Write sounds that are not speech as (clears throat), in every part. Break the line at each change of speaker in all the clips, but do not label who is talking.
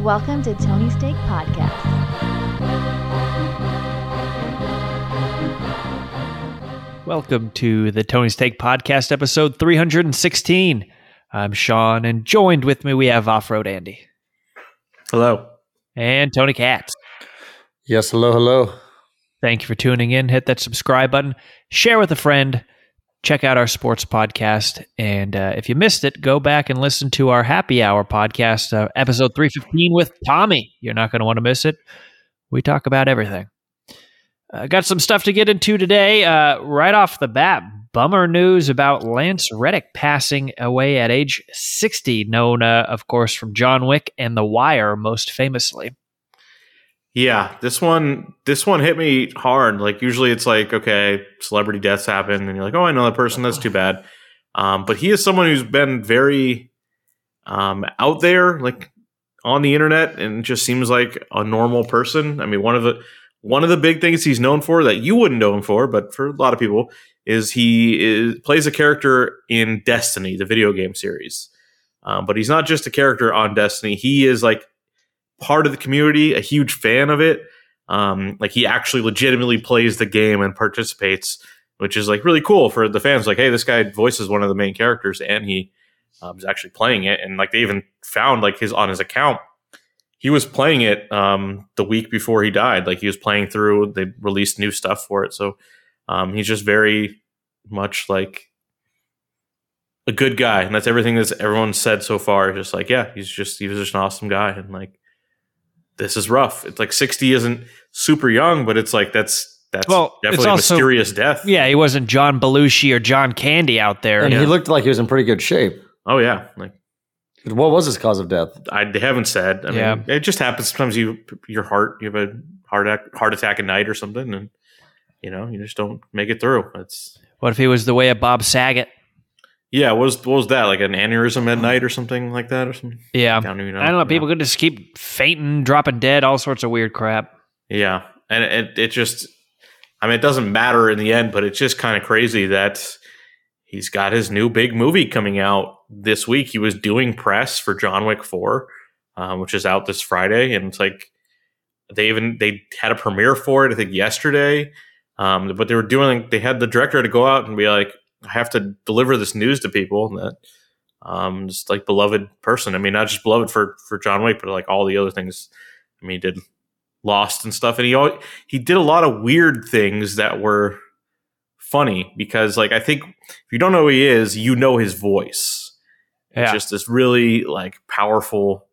Welcome to Tony's Take Podcast.
Welcome to the Tony's Take Podcast, episode 316. I'm Sean, and joined with me we have Off Road Andy
Hello.
and Tony Katz.
Yes, hello, hello.
Thank you for tuning in. Hit that subscribe button, share with a friend, check out our sports podcast. And uh, if you missed it, go back and listen to our happy hour podcast, uh, episode 315 with Tommy. You're not going to want to miss it. We talk about everything. Uh, got some stuff to get into today. Uh, right off the bat, bummer news about Lance Reddick passing away at age 60, known, uh, of course, from John Wick and The Wire most famously.
Yeah, this one this one hit me hard. Like usually it's like, okay, celebrity deaths happen and you're like, "Oh, I know that person. That's too bad." Um, but he is someone who's been very um, out there like on the internet and just seems like a normal person. I mean, one of the one of the big things he's known for that you wouldn't know him for, but for a lot of people, is he is, plays a character in Destiny, the video game series. Um, but he's not just a character on Destiny. He is like part of the community, a huge fan of it. Um, like he actually legitimately plays the game and participates, which is like really cool for the fans. Like, hey, this guy voices one of the main characters, and he um, is actually playing it. And like they even found like his on his account, he was playing it um, the week before he died. Like he was playing through. They released new stuff for it, so um, he's just very much like a good guy, and that's everything that everyone said so far. Just like, yeah, he's just he was just an awesome guy, and like this is rough. It's like sixty isn't super young, but it's like that's that's
Well, it's
definitely a
also-
mysterious death.
Yeah, he wasn't John Belushi or John Candy out there.
And
Yeah.
he looked like he was in pretty good shape.
Oh yeah, like
What was his cause of death?
I they haven't said. I
Yeah.
mean, it just happens. Sometimes you your heart you have a heart attack, heart attack at night or something, and you know you just don't make it through. It's
What if he was the way of Bob Saget?
Yeah. What was what was that like an aneurysm at night or something like that or something?
Yeah.
I don't even know.
I don't know. People could just keep fainting, dropping dead, all sorts of weird crap.
Yeah, and it it just, I mean, it doesn't matter in the end, but it's just kind of crazy that he's got his new big movie coming out this week. He was doing press for John Wick Four, um, which is out this Friday, and it's like they even they had a premiere for it. I think yesterday, um, but they were doing. They had the director to go out and be like, "I have to deliver this news to people that." Um, just like beloved person. I mean, not just beloved for for John Wick, but like all the other things. I mean, he did Lost and stuff, and he al- he did a lot of weird things that were funny because, like, I think if you don't know who he is, you know his voice. It's
Yeah.
just this really like powerful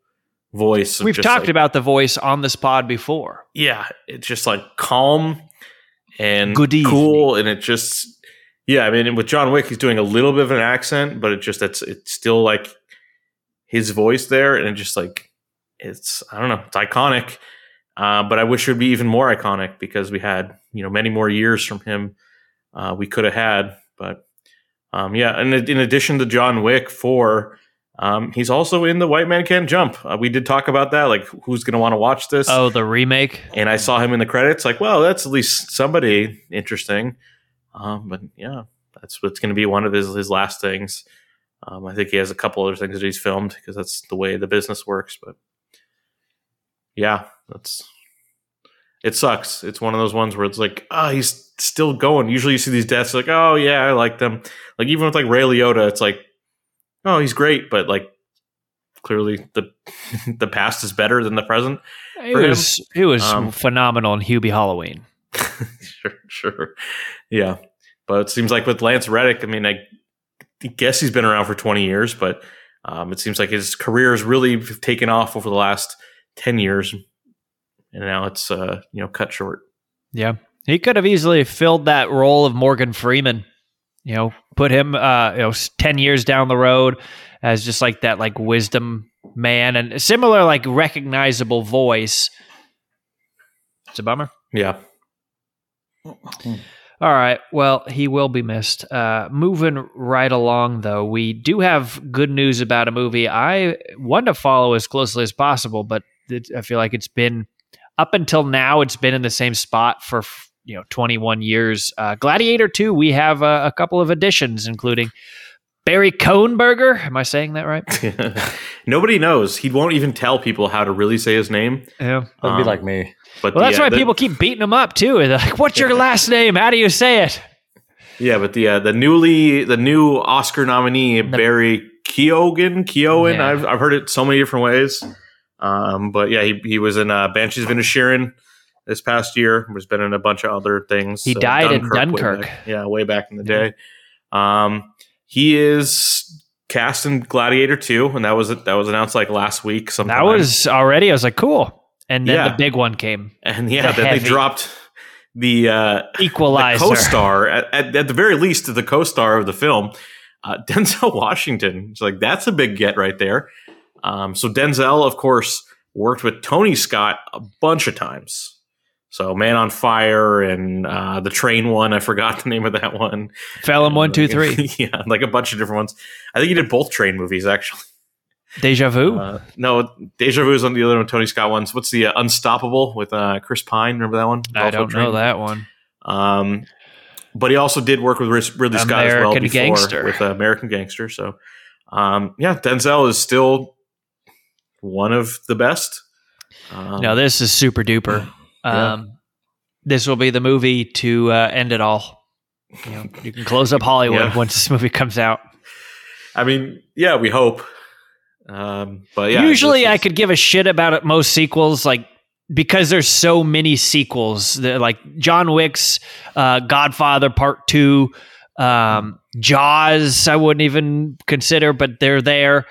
voice.
We've talked
like-
about the voice on this pod before.
yeah, it's just like calm and
Good
cool, and it just yeah. I mean, with John Wick, he's doing a little bit of an accent, but it just it's it's still like his voice there, and it just like it's I don't know, it's iconic. Uh, but I wish it would be even more iconic because we had you know many more years from him. Uh, we could have had, but um, yeah. And in addition to John Wick four. Um, he's also in the White Man Can't Jump. Uh, we did talk about that. Like, who's going to want to watch this?
Oh, the remake.
and I saw him in the credits. Like, well, that's at least somebody interesting. Um, but yeah, that's what's going to be one of his his last things. Um, I think he has a couple other things that he's filmed because that's the way the business works. But yeah, that's it sucks. It's one of those ones where it's like, ah, he's still going. Usually, you see these deaths like, oh yeah, I like them. Like even with like Ray Liotta, it's like, oh, he's great, but like clearly the (laughs) the past is better than the present.
It
For him.
was it was
Um,
phenomenal in Hubie Halloween. (laughs)
sure, sure. Yeah. But it seems like with Lance Reddick, I mean, I guess he's been around for 20 years, but um, it seems like his career has really taken off over the last 10 years. And now it's, uh, you know, cut short.
Yeah, he could have easily filled that role of Morgan Freeman. You know, put him uh, you know ten years down the road as just like that like wisdom man and a similar like recognizable voice. It's a bummer.
Yeah.
All right. Well, he will be missed. Uh, moving right along, though, we do have good news about a movie I want to follow as closely as possible, but it, I feel like it's been up until now. It's been in the same spot for you know 21 years. Uh, Gladiator 2. We have uh, a couple of additions, including Barry Cohnberger. Am I saying that right? (laughs)
nobody knows. He won't even tell people how to really say his name.
Yeah.
That'd be
Um,
like me.
But
Well,
the,
that's
uh,
why
the-
people keep beating him up too. They're like, "What's your (laughs) last name? How do you say it?"
Yeah, but the uh, the newly the new Oscar nominee Barry Keoghan Keowen.
Yeah.
I've I've heard it so many different ways. Um, but yeah, he he was in uh, Banshees of Inisherin this past year. Has been in a bunch of other things.
He died in
way
Dunkirk.
back- yeah, way back in the
Yeah.
day. Um, he is cast in Gladiator two, and that was that was announced like last week. Sometime.
That was already. I was like, "Cool," and then
Yeah.
the big one came,
and yeah,
the
then they dropped the uh, the
Equalizer.
co-star at, at, at the very least the co-star of the film uh, (laughs) denzel washington. It's like that's a big get right there. Um, so denzel of course worked with tony scott a bunch of times. So man on fire and uh, the train one i forgot the name of that one.
Pelham one, two, three. (laughs)
yeah like a bunch of different ones. I think he did both train movies actually
Deja vu.
uh, no deja vu is on the other one tony scott ones what's the uh, unstoppable with uh, chris pine remember that one
I don't
Train?
know that one.
Um, but he also did work with Ridley Scott as well before
Gangster.
with uh, American Gangster. So, um, yeah, Denzel is still one of the best. Um,
No, this is super duper.
Yeah.
Um, this will be the movie to uh, end it all. You, know, you can close up Hollywood
Yeah.
once this movie comes out.
I mean, yeah, we hope. Um, but yeah,
Usually, I could give a shit about it, most sequels, like because there's so many sequels. They're like John Wick's uh, Godfather Part Two, um, Jaws. I wouldn't even consider, but they're there.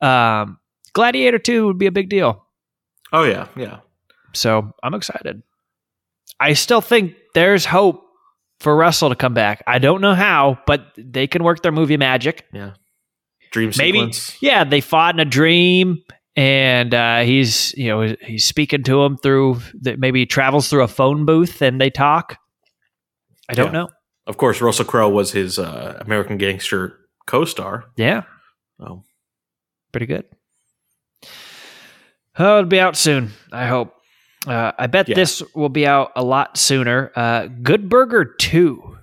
Um, Gladiator Two would be a big deal.
Oh yeah, yeah.
So I'm excited. I still think there's hope for Russell to come back. I don't know how, but they can work their movie magic.
Dream
Maybe,
sequence.
yeah, they fought in a dream, and uh, he's you know he's speaking to him through that. Maybe he travels through a phone booth and they talk. I don't
Yeah.
know.
Of course, Russell Crowe was his uh, American Gangster co-star.
Yeah,
Oh,
pretty good. Oh, it'll be out soon. I hope. Uh, I bet
Yeah.
this will be out a lot sooner. Uh, Good Burger Two.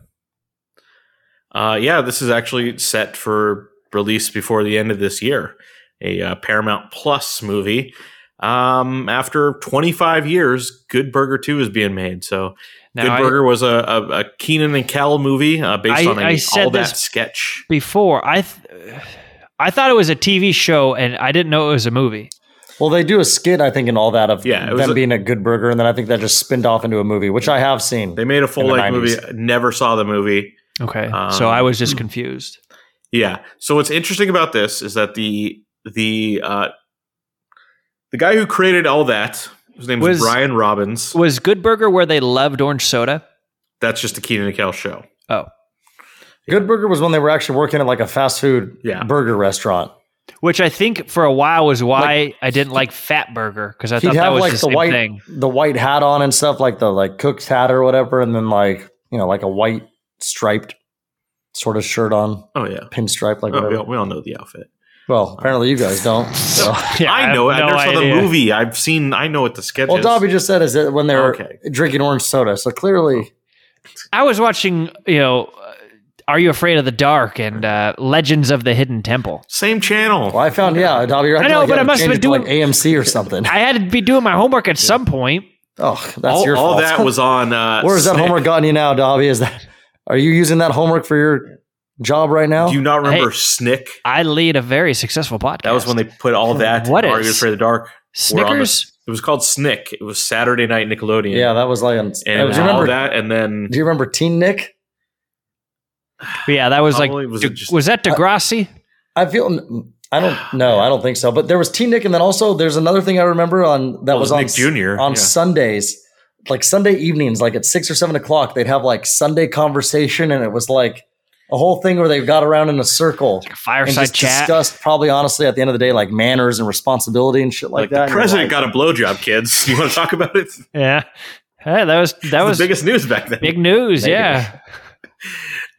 Uh, yeah, this is actually set for release before the end of this year. A uh, Paramount Plus movie. Um, after 25 years, Good Burger 2 is being made. So,
Now,
Good
I-
Burger was a, a, a Keenan and Kel movie uh, based
I-
on a
I said
all that sketch.
before I th- I thought it was a TV show and I didn't know it was a movie.
Well, they do a skit, I think, in all that of
Yeah,
them
a-
being a good burger, and then I think that just spinned off into a movie, which I have seen.
They made a full length movie. Never saw the movie.
Okay,
Um,
so I was just confused.
Yeah. So what's interesting about this is that the the uh, the guy who created all that, his name was,
Was-
Brian Robbins.
Was Good Burger where they loved orange soda?
That's just a Keenan and Kel show.
Oh,
Good Burger was when they were actually working at like a fast food
Yeah.
burger restaurant.
which I think for a while was why I didn't like Fat Burger because I thought that
have
was
like
the,
the
same
white
thing.
the white hat on and stuff, like the like cook's hat or whatever, and then like you know like a white striped sort of shirt on,
Oh yeah.
pinstripe like
Oh, we, all, we all know the outfit.
Well, apparently you guys don't. (laughs) So. (laughs)
Yeah,
I
have
know it. I
no
never saw the movie. I've seen. I know what the sketch
well,
is.
Dobby just said is that when they were
Okay.
drinking orange soda, so clearly
I was watching, you know, uh, Are You Afraid of the Dark and uh, Legends of the Hidden Temple.
Same channel.
Well, I found yeah, Dobby. You're acting
know,
like
but I must have been
doing to, like AMC or something. (laughs)
I had to be doing my homework at some point.
Oh, that's
all
your
all that was on. Uh,
Where is that
Snick.
homework gotten you now, Dobby? Is that are you using that homework for your job right now?
Do you not remember
Hey.
Snick?
I lead a very successful podcast.
That was when they put all that.
What
Are You
is-
Afraid of the Dark? were the-
Snickers.
It was called Snick. It was Saturday Night Nickelodeon.
yeah, that was like. An,
and
do you
all
remember
that, and then
Do you remember Teen Nick?
Yeah, that was
Probably
like
was
was,
it just-
was that Degrassi?
I feel. I don't know. I don't think so. But there was Teen Nick, and then also there's another thing I remember on that oh,
Well,
was
it
on
Nick Jr.,
on
yeah.
Sundays, like Sunday evenings, like at six or seven o'clock. They'd have like Sunday conversation, and it was like a whole thing where they got around in a circle
Like a
and
fireside
just
chat.
discussed. Probably honestly, at the end of the day, like manners and responsibility and shit like,
like,
that.
the president
like,
got a blowjob. Kids, (laughs) you want to talk about it?
Yeah. Hey, that was that
That
was
the biggest news back then.
big news.
Maybe.
Yeah. (laughs)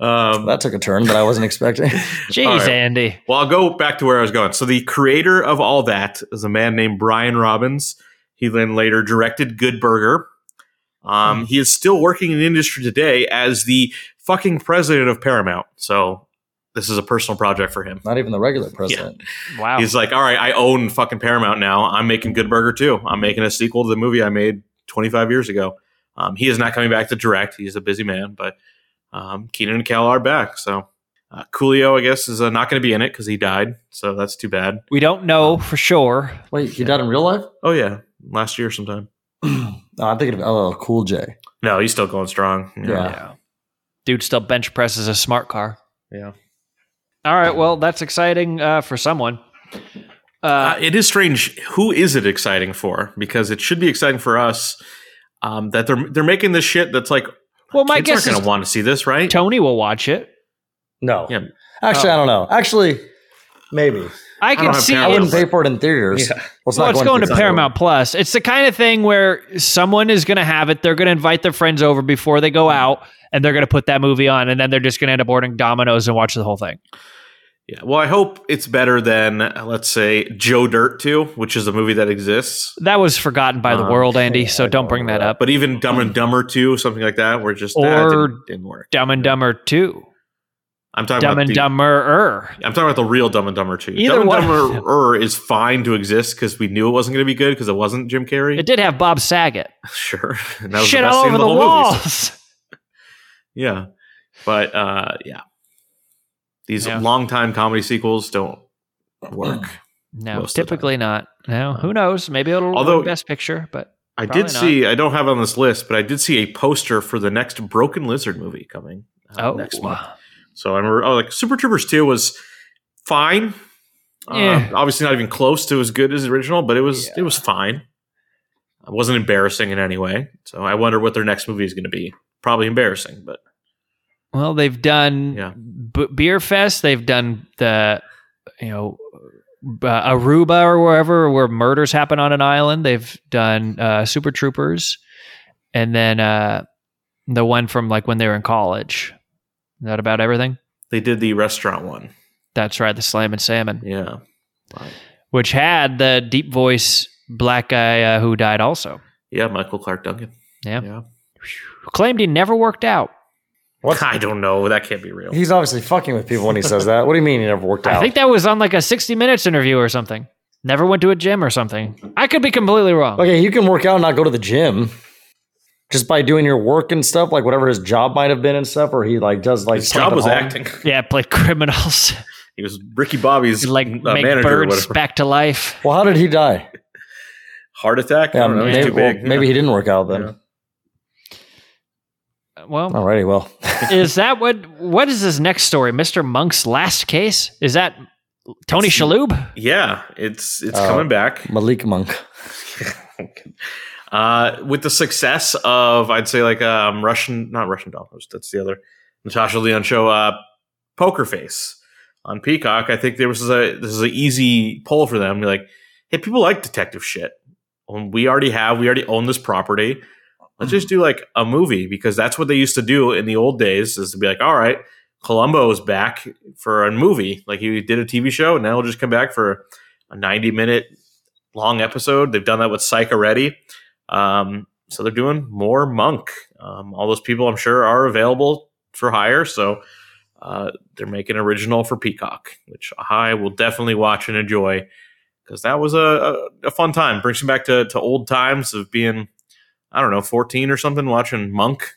Um,
that took a turn that I wasn't expecting. (laughs)
Jeez,
All right.
Andy.
Well, I'll go back to where I was going. So the creator of all that is a man named Brian Robbins. He then later directed Good Burger. Um, He is still working in the industry today as the fucking president of Paramount. So this is a personal project for him.
Not even the regular (laughs) president.
Wow.
He's like, all right, I own fucking Paramount now. I'm making Good Burger too. I'm making a sequel to the movie I made 25 years ago. Um, he is not coming back to direct. He's a busy man, but um, Keenan and Kel are back. So uh, Coolio, I guess, is uh, not going to be in it because he died. So that's too bad.
we don't know for sure.
Wait, he died in real life?
Oh yeah, last year sometime.
No, I'm thinking of LL Cool J.
No, he's still going strong. you know.
Yeah.
Dude still bench presses a smart car.
yeah.
All right. Well, that's exciting uh, for someone. Uh,
Uh, it is strange. Who is it exciting for? Because it should be exciting for us. Um, that they're they're making this shit that's like
well, my
kids
guess
aren't going to want to see this, right?
Tony will watch it.
No.
Yeah.
Actually,
Oh.
I don't know. Actually, maybe.
I can
have
see.
I wouldn't pay for it in theaters.
Yeah.
Well, it's
well,
not
it's going to. Paramount Plus. It's the kind of thing where someone is going to have it. They're going to invite their friends over before they go out, and they're going to put that movie on, and then they're just going to end up ordering Domino's and watch the whole thing.
Yeah. Well, I hope it's better than uh, let's say Joe Dirt 2, which is a movie that exists.
That was forgotten by the
Uh,
world, Andy.
yeah,
So don't
don't
bring that up.
But even Dumb and Dumber 2, something like that, where just
Or
that didn't, didn't work.
Dumb and Dumber Two,
I'm talking
Dumb
about
and
the,
Dumberer.
I'm talking about the real Dumb and Dumber too.
Either
Dumb
one.
and Dumber (laughs) is fine to exist because we knew it wasn't going to be good because it wasn't Jim Carrey.
It did have Bob Saget. (laughs)
sure. And that was
Shit
the best
all over
in
the,
movie.
walls. (laughs)
Yeah. But uh, yeah. These
Yeah.
long-time comedy sequels don't (clears throat) work.
No,
the
typically not. No, who knows? Maybe it'll
Although-
Best Picture, but
I did
not.
see, I don't have it on this list, but I did see a poster for the next Broken Lizard movie coming uh,
oh,
next month. So I remember, oh, like Super Troopers 2 was fine.
Yeah.
Uh, obviously not even close to as good as the original, but it was
Yeah.
it was fine. It wasn't embarrassing in any way. So I wonder what their next movie is going to be. Probably embarrassing, but
Well, they've done
Yeah.
B- Beer Fest. They've done the, you know, uh, Aruba or wherever where murders happen on an island. They've done uh, Super Troopers, and then uh, the one from like when they were in college. Is that about everything?
they did the restaurant one.
That's right, the Slammin' Salmon,
Yeah. Right.
which had the deep voice black guy uh, who died also.
Yeah, Michael Clarke Duncan.
Yeah.
Yeah.
Claimed he never worked out.
What?
I don't know. That can't be real.
He's obviously fucking with people when he says that. What do you mean he never worked out?
I think that was on like a 60 Minutes interview or something. Never went to a gym or something. I could be completely wrong.
okay, you can work out and not go to the gym. Just by doing your work and stuff, like whatever his job might have been and stuff, or he like does like
His job was
home.
acting. (laughs)
Yeah, played criminals.
He was Ricky Bobby's
like
uh,
make
manager or
birds
whatever.
back to life.
Well, how did he die?
Heart attack. I
Yeah,
don't know.
Maybe,
too
well,
big.
maybe he didn't work out then.
Yeah.
Well,
Alrighty, well,
is that what? What is his next story? Mr. Monk's last case? Is that Tony
It's-
Shalhoub?
Yeah, it's it's
Uh,
coming back.
Malik Monk. (laughs)
uh, with the success of I'd say like um Russian not Russian doll host. that's the other Natasha Lyonne show uh Poker Face on Peacock. I think there was a this is an easy poll for them. Be like, hey, people like detective shit. Um, we already have we already own this property. Let's just do like a movie because that's what they used to do in the old days. Is to be like, all right, Columbo is back for a movie. Like he did a TV show, and now he'll just come back for a ninety minute long episode. They've done that with Psych already. Um, so they're doing more Monk. Um, all those people, I'm sure, are available for hire. So uh, they're making original for Peacock, which I will definitely watch and enjoy because that was a, a, a fun time. Brings me back to, to old times of being, I don't know, 14 or something, watching Monk.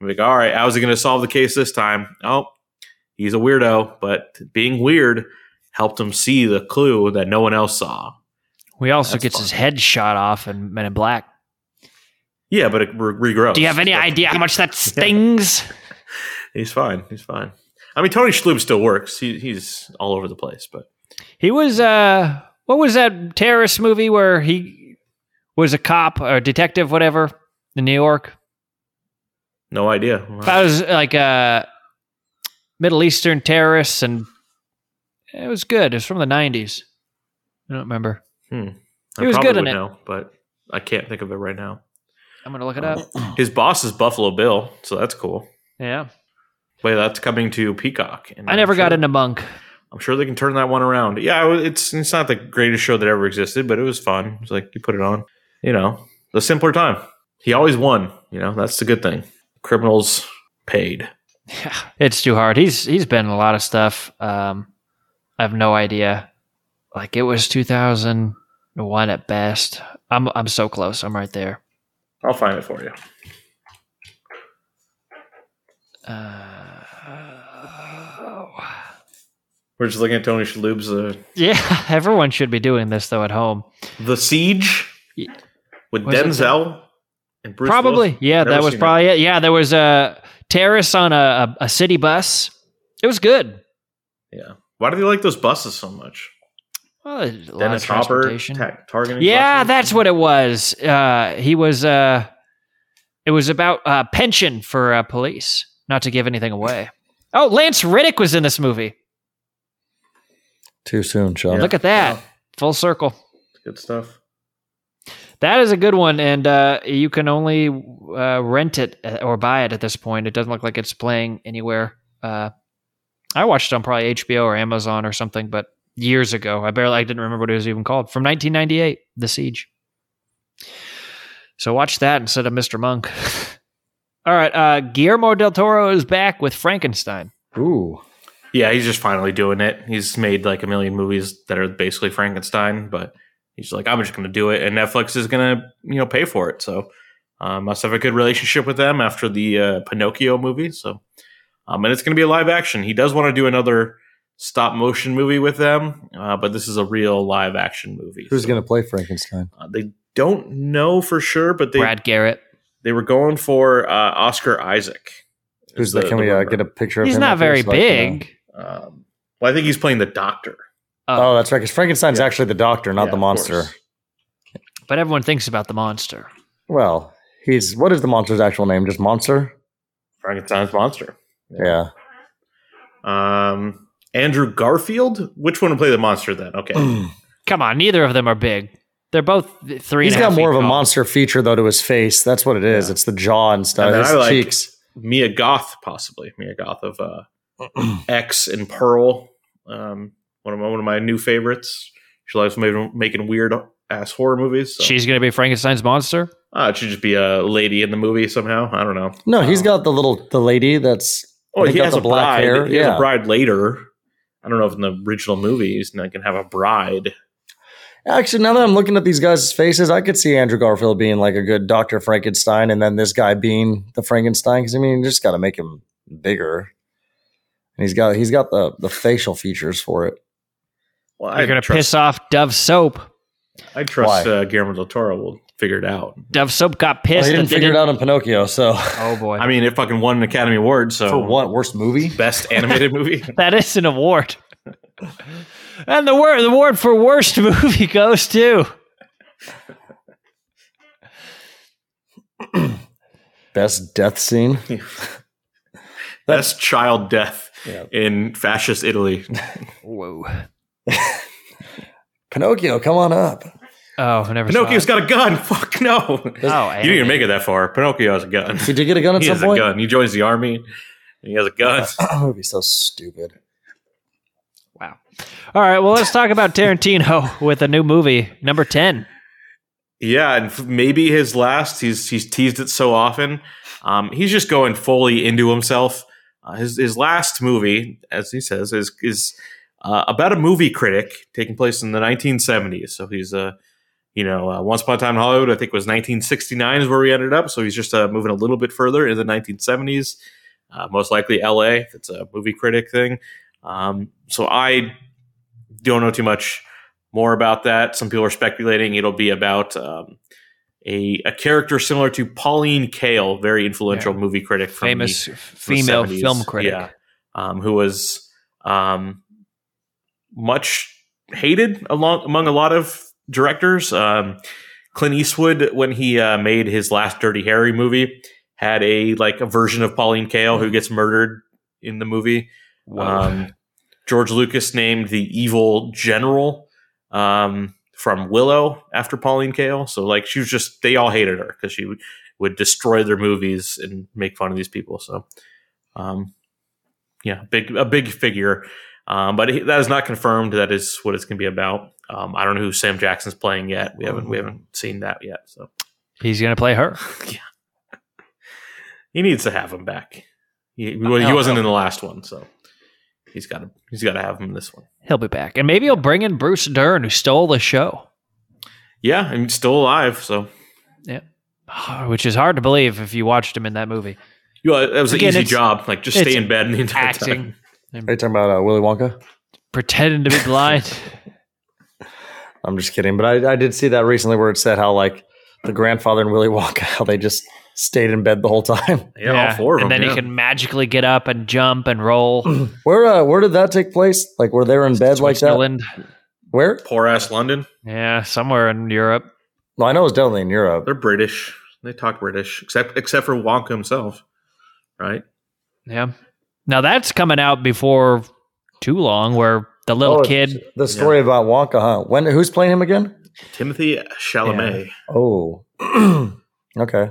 I'm like, all right, how's he going to solve the case this time? Oh, he's a weirdo, but being weird helped him see the clue that no one else saw.
He also
That's
gets
fun.
his head shot off in Men in Black.
Yeah, but it re- regrows.
Do you have any
But
idea how much that (laughs) stings?
He's fine. He's fine. I mean, Tony Shalhoub still works. He, he's all over the place, but
He was uh what was that terrorist movie where he was a cop or a detective, whatever, in New York?
no idea.
That was like a Middle Eastern terrorists and it was good. It was from the nineties. I don't remember.
Hmm.
He was good in it.
know, but I can't think of it right now.
I'm gonna look it up. (clears throat)
His boss is Buffalo Bill, so that's cool.
Yeah.
Wait, that's coming to Peacock. and
I
I'm
never got
sure-
into Monk.
I'm sure they can turn that one around. Yeah, it's it's not the greatest show that ever existed, but it was fun. It's like you put it on, you know, the simpler time. He always won. You know, that's the good thing. Criminals paid.
Yeah, (laughs) it's too hard. He's he's been in a lot of stuff. Um, I have no idea. Like it was 2001 at best. I'm I'm so close. I'm right there.
I'll find it for you.
Uh,
We're just looking at Tony Shalhoub's uh,
yeah, (laughs) everyone should be doing this though at home.
The Siege with
Was
Denzel and Bruce.
probably, yeah,
Never
that was
seen it.
probably it. Yeah, there was a terrace on a, a, a city bus. It was good.
Yeah. Why do they like those buses so much?
Well, a lot
Dennis
of
Hopper ta- targeting.
Yeah, that's what it was. Uh, he was. Uh, it was about uh, pension for uh, police. Not to give anything away. Oh, Lance Reddick was in this movie.
Too soon, Sean.
Yeah.
Look at that, full circle.
good stuff.
That is a good one, and uh, you can only uh, rent it uh, or buy it at this point. It doesn't look like it's playing anywhere. Uh, I watched it on probably HBO or Amazon or something, but years ago. I barely I didn't remember what it was even called. From 1998, The Siege. So watch that instead of Mr. Monk. (laughs) All right, uh, Guillermo del Toro is back with Frankenstein.
Ooh.
Yeah, he's just finally doing it. He's made like a million movies that are basically Frankenstein, but he's like, I'm just going to do it, and Netflix is going to, you know, pay for it. So, uh, must have a good relationship with them after the uh, Pinocchio movie. So, um, and it's going to be a live action. He does want to do another stop motion movie with them, uh, but this is a real live action movie.
Who's
So,
going to play Frankenstein?
Uh, they don't know for sure, but they
Brad Garrett.
they were going for uh, Oscar Isaac.
Who's
is
the,
the-
Can
the
we uh, get a picture of him?
He's
him?
not very
so I can,
big.
Um, well, I think he's playing the Doctor.
Oh, that's right. Because Frankenstein's
Yeah.
actually the doctor, not
Yeah,
the monster.
but everyone thinks about the monster.
Well, he's what is the monster's actual name? Just monster?
Frankenstein's monster.
Yeah.
Um, Andrew Garfield. Which one would play the monster then? Okay. (clears throat)
Come on, neither of them are big. They're both three.
He's
and
got
half
more
feet
of a
tall.
monster feature though to his face. That's what it is.
Yeah.
It's the jaw and stuff.
And
His
I like-
cheeks.
Mia Goth, possibly Mia Goth of uh, X and Pearl. Um, one of my one of my new favorites. She likes making, making weird ass horror movies. So.
She's gonna be Frankenstein's monster.
uh, it should just be a lady in the movie somehow. I don't know.
No, he's
Um,
got the little the lady that's
Oh, he
got
has
the
a
black
bride.
hair,
He has
yeah.
a bride later. I don't know if in the original movies I can have a bride.
actually now that I'm looking at these guys' faces, I could see Andrew Garfield being like a good Doctor Frankenstein, and then this guy being the Frankenstein. Because I mean, you just got to make him bigger. And he's got he's got the the facial features for it.
Well,
You're
I
gonna
trust,
piss off Dove Soap.
I trust
Why?
uh, Guillermo del Toro will figure it out.
Dove Soap got
Well,
pissed.
he didn't
and
figure it out in Pinocchio, so
Oh boy,
I mean, it fucking won an Academy Award. So
for what worst movie?
Best animated movie. (laughs)
that is an award. and the word the award for worst movie goes to (clears throat)
Best death scene. (laughs)
Best child death
Yeah.
in fascist Italy.
whoa. (laughs)
Pinocchio, come on up.
Oh, I never.
Pinocchio's
saw it.
got a gun. (laughs) Fuck no.
Oh,
you didn't even make it that far. Pinocchio has a gun.
He did you get a gun at (laughs)
He
some
has a gun. He joins the army. And he has a gun. (laughs)
that would be so stupid.
Wow. All right. Well, let's talk about Tarantino with a new movie, number ten.
Yeah, and f- maybe his last. He's he's teased it so often. Um, he's just going fully into himself. Uh, his his last movie, as he says, is is uh, about a movie critic taking place in the 1970s. So he's uh, you know, uh, Once Upon a Time in Hollywood. I think was 1969 is where we ended up. So he's just uh, moving a little bit further in the 1970s. Uh, most likely L.A. If it's a movie critic thing. Um, so I don't know too much more about that. Some people are speculating it'll be about um, a, a character similar to Pauline Kael, very influential
Yeah.
movie critic, from
Famous
the
female
70s.
film critic.
yeah, um, who was um, much hated along among a lot of directors. Um, Clint Eastwood, when he uh, made his last Dirty Harry movie, had a like a version of Pauline Kael who gets murdered in the movie. Um, George Lucas named the evil general um, from Willow after Pauline Kael. So like she was just they all hated her because she would, would destroy their movies and make fun of these people. So um, yeah, big a big figure. Um, but he, that is not confirmed. That is what it's going to be about. Um, I don't know who Sam Jackson's playing yet. We haven't we haven't seen that yet. So
He's gonna play her. (laughs)
yeah, he needs to have him back. He, well, he
Oh,
wasn't
oh.
in the last one, so he's got to he's got to have him in this one.
He'll be back, and maybe he'll bring in Bruce Dern, who stole the show.
Yeah, and he's still alive. So yeah,
Which is hard to believe if you watched him in that movie.
well, that was an easy job. Like just stay in bed the entire
Acting,
time. (laughs)
Are you talking about uh, Willy Wonka?
pretending to be blind. (laughs)
I'm just kidding, but I, I did see that recently where it said how like the grandfather and Willy Wonka (laughs) how they just stayed in bed the whole time. (laughs)
Yeah, all four of
and
them.
then
yeah.
he can magically get up and jump and roll. (clears throat)
Where uh, where did that take place? Like were they in bed like that? Where?
Poor ass London.
Yeah, somewhere in Europe.
Well, I know it was definitely in Europe.
They're British. They talk British, except except for Wonka himself, right?
Yeah. Now that's coming out before too long, where the little
Oh,
kid.
The story about Wonka, huh? When who's playing him again?
Timothée Chalamet.
Oh. (clears throat) okay.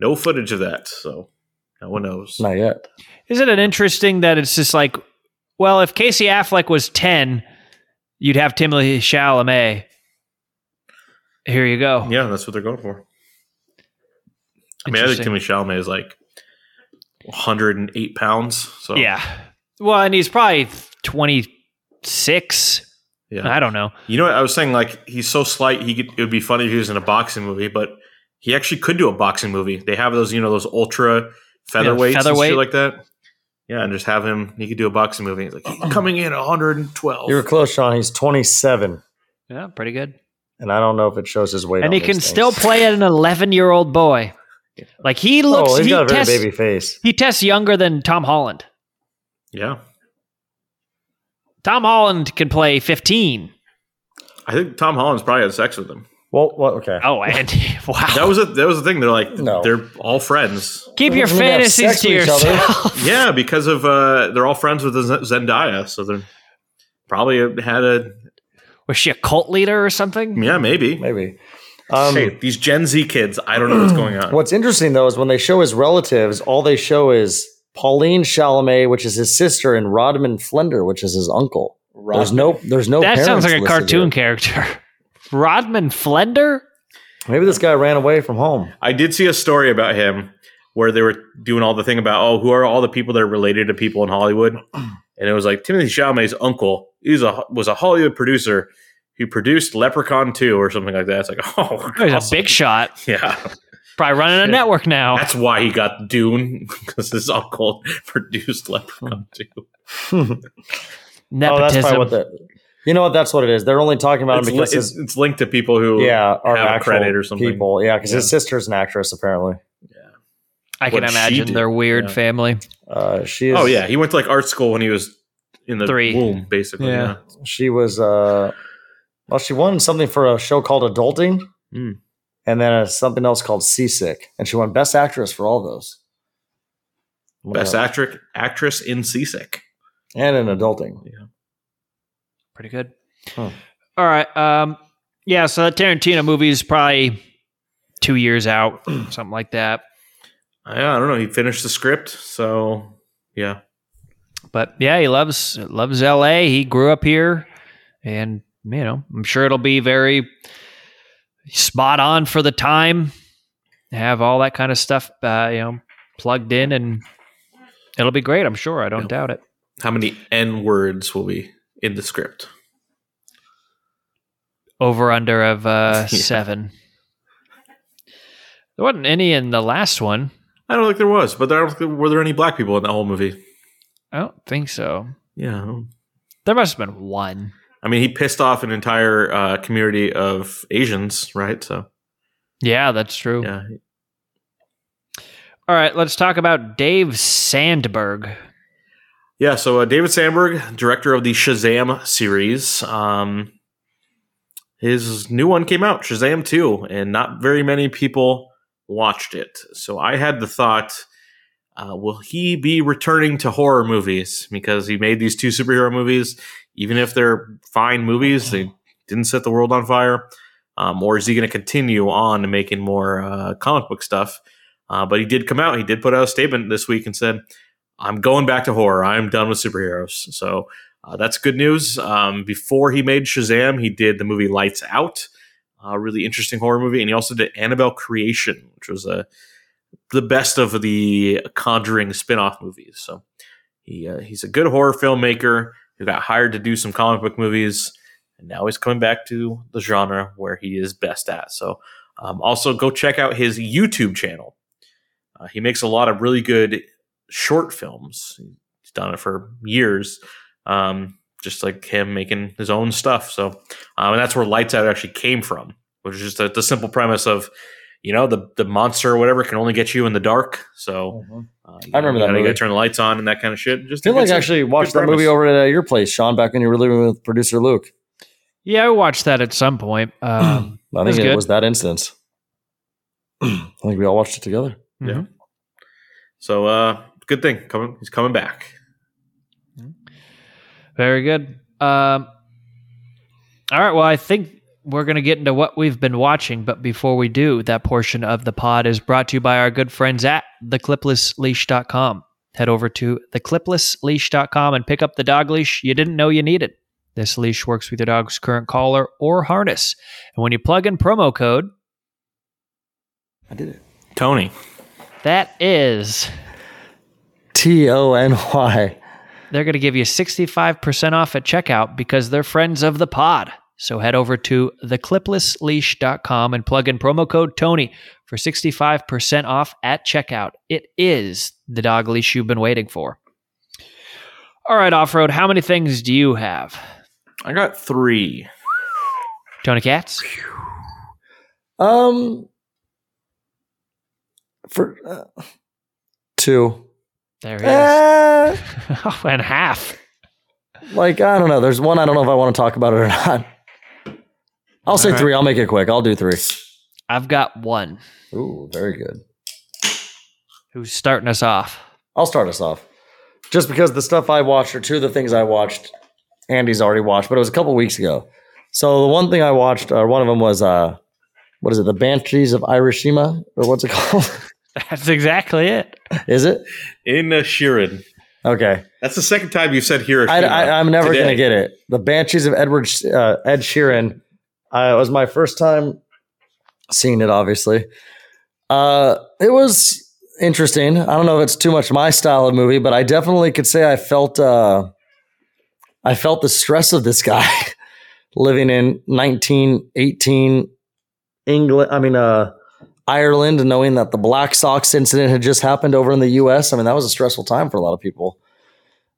No footage of that, so no one knows.
Not yet.
Isn't it interesting that it's just like, well, if Casey Affleck was 10, you'd have Timothée Chalamet. Here you go.
Yeah, that's what they're going for. I mean, I think
Interesting.
Timothée Chalamet is like 108 pounds. So
Yeah. Well, and he's probably 26.
yeah.
I don't know.
You know what? I was saying like he's so slight. He could, it would be funny if he was in a boxing movie, but he actually could do a boxing movie. They have those, you know, those ultra featherweights and
featherweight.
shit like that. Yeah, and just have him. He could do a boxing movie. He's like he's coming in 112.
You were close, Sean. He's 27,
Yeah, pretty good.
and I don't know if it shows his weight.
and
on
he can
things.
still play at an 11 year old boy. Like he oh, looks,
Oh, he's
he,
got a very
tests,
baby face.
he tests younger than Tom Holland.
yeah,
Tom Holland can play 15.
I think Tom Holland's probably had sex with him.
Well, well okay.
Oh, and (laughs) wow.
That was a, that was the thing. They're like
No.
they're all friends.
Keep your
Doesn't mean they have
fantasies to
with each other.
yourself. (laughs)
Yeah, because of uh, they're all friends with Z- Zendaya, so they're probably had a
Was she a cult leader or something?
yeah maybe.
Maybe. Um,
hey, these Gen Z kids, I don't know what's going on. (clears throat)
What's interesting though is when they show his relatives, all they show is Pauline Chalamet, which is his sister, and Rodman Flender, which is his uncle. There's no, there's no.
that sounds like a cartoon
here.
character. (laughs) Rodman Flender?
Maybe this guy ran away from home.
I did see a story about him where they were doing all the thing about oh who are all the people that are related to people in Hollywood, (clears throat) and it was like Timothée Chalamet's uncle. He's a was a Hollywood producer who produced Leprechaun two or something like that. It's like (laughs) oh,
Oh, he's a big shot. (laughs)
yeah.
Probably running a network now.
That's why he got Dune (laughs) because his uncle (laughs) produced Leprechaun two. (laughs)
Oh,
Nepotism.
that's probably what the. You know what? That's what it is. They're only talking about
It's,
him
li-
because
it's,
his,
it's linked to people who
yeah, are
have a credit or something.
people. Yeah, because his sister's an actress apparently.
I can
what she
imagine their weird
Yeah.
family.
Uh, she is.
Oh yeah, he went to like art school when he was in the
Three.
womb, basically.
Yeah.
Yeah.
she was. Uh, well, she won something for a show called Adulting,
Mm.
And then uh, something else called Seasick, and she won Best Actress for all those.
Best actress actress in Seasick.
and in Adulting.
Pretty good.
Huh.
All right. Um, yeah, so that Tarantino movie is probably two years out, (clears throat) something like that.
Yeah, I don't know. He finished the script, so yeah.
But yeah, he loves loves L.A. He grew up here, and you know, I'm sure it'll be very spot on for the time. Have all that kind of stuff, uh, you know, plugged in, and it'll be great. I'm sure. I don't doubt it.
How many N words will be in the script?
Over under of uh, (laughs)
Yeah.
seven. There wasn't any in the last one.
I don't think there was, but there were there any black people in that whole movie?
I don't think so.
Yeah.
There must have been one.
I mean, he pissed off an entire uh, community of Asians, right? So
Yeah, that's true.
yeah,
All right, let's talk about Dave Sandberg.
yeah. So uh, David Sandberg, director of the Shazam series, um, his new one came out, Shazam Two, and not very many people watched it. So I had the thought. Uh, will he be returning to horror movies because he made these two superhero movies? Even if they're fine movies, they didn't set the world on fire. Um, or is he going to continue on making more uh, comic book stuff? Uh, but he did come out. He did put out a statement this week and said, "I'm going back to horror. I'm done with superheroes." So uh, that's good news. Um, before he made Shazam, he did the movie Lights Out, a really interesting horror movie, and he also did Annabelle Creation, which was a the best of the Conjuring spin-off movies. So he uh, he's a good horror filmmaker got hired to do some comic book movies, and now he's coming back to the genre where he is best at. So um, also go check out his YouTube channel. Uh, he makes a lot of really good short films. He's done it for years. Um, just like him making his own stuff. So, um, and that's where Lights Out actually came from, which is just a, the simple premise of, you know, the the monster or whatever can only get you in the dark. So, uh,
I remember that
You gotta turn the lights on and that kind of shit. Just
I feel like
a
I actually watched that movie over at uh, your place, Sean, back when you were living with producer Luke.
Yeah, I watched that at some point. (clears throat) Um,
I think it
good.
was that instance. (clears throat) I think we all watched it together.
Yeah.
mhm.
So, uh, good thing coming. He's coming back.
Very good. Um, all right. Well, I think we're going to get into what we've been watching. But before we do, that portion of the pod is brought to you by our good friends at thecliplessleash.com. Head over to thecliplessleash.com and pick up the dog leash you didn't know you needed. This leash works with your dog's current collar or harness. And when you plug in promo code,
I did it.
Tony.
that is,
T O N Y.
they're going to give you 65% off at checkout because they're friends of the pod. So head over to thecliplessleash.com and plug in promo code Tony for 65% off at checkout. It is the dog leash you've been waiting for. All right, off road, how many things do you have?
I got three.
Tony Katz?
Um, for uh, two.
There he is.
Eh,
oh, (laughs) and half.
like I don't know. There's one I don't know if I want to talk about it or not. I'll say
All right.
three. I'll make it quick. I'll do three.
I've got one.
Ooh, very good.
Who's starting us off?
I'll start us off. Just because the stuff I watched, or two of the things I watched, Andy's already watched, but it was a couple weeks ago. So the one thing I watched, or one of them was, uh, what is it, the Banshees of Irishima, or what's it (laughs) called?
That's exactly it.
is it?
In uh, Sheeran.
Okay.
That's the second time you said Hiroshima.
I, I, I'm never going to get it. The Banshees of Edward uh, Ed Sheeran. Uh, it was my first time seeing it. Obviously, uh, it was interesting. I don't know if it's too much my style of movie, but I definitely could say I felt uh, I felt the stress of this guy (laughs) living in 1918 England. I mean, uh, Ireland, knowing that the Black Sox incident had just happened over in the U.S. I mean, that was a stressful time for a lot of people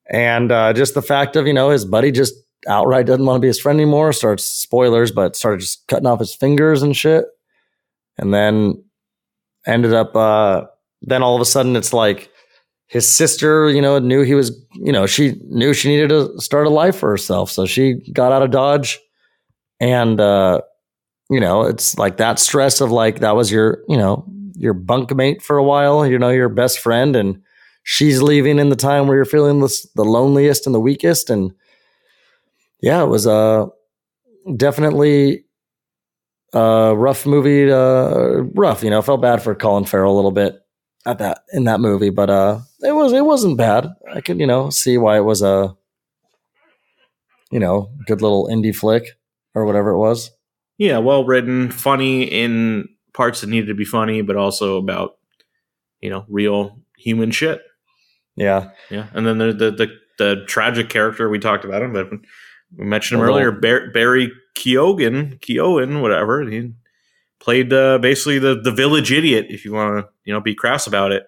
and uh, just the fact of you know his buddy just outright doesn't want to be his friend anymore starts spoilers but started just cutting off his fingers and shit. And then ended up uh, then all of a sudden it's like his sister you know knew he was you know she knew she needed to start a life for herself. So she got out of dodge and uh, you know it's like that stress of like that was your you know your bunkmate for a while you know your best friend. And she's leaving in the time where you're feeling the, the loneliest and the weakest. And yeah it was uh definitely a rough movie uh rough you know felt bad for colin farrell a little bit at that in that movie but uh it was it wasn't bad. I could you know see why it was a you know good little indie flick or whatever it was.
Yeah, well written, funny in parts that needed to be funny, but also about you know real human shit.
yeah.
Yeah, and then the the the, the tragic character we talked about him, but we mentioned him earlier, Bar- Barry Keoghan, Keoghan, whatever. He played uh, basically the the village idiot, if you want to you know be crass about it.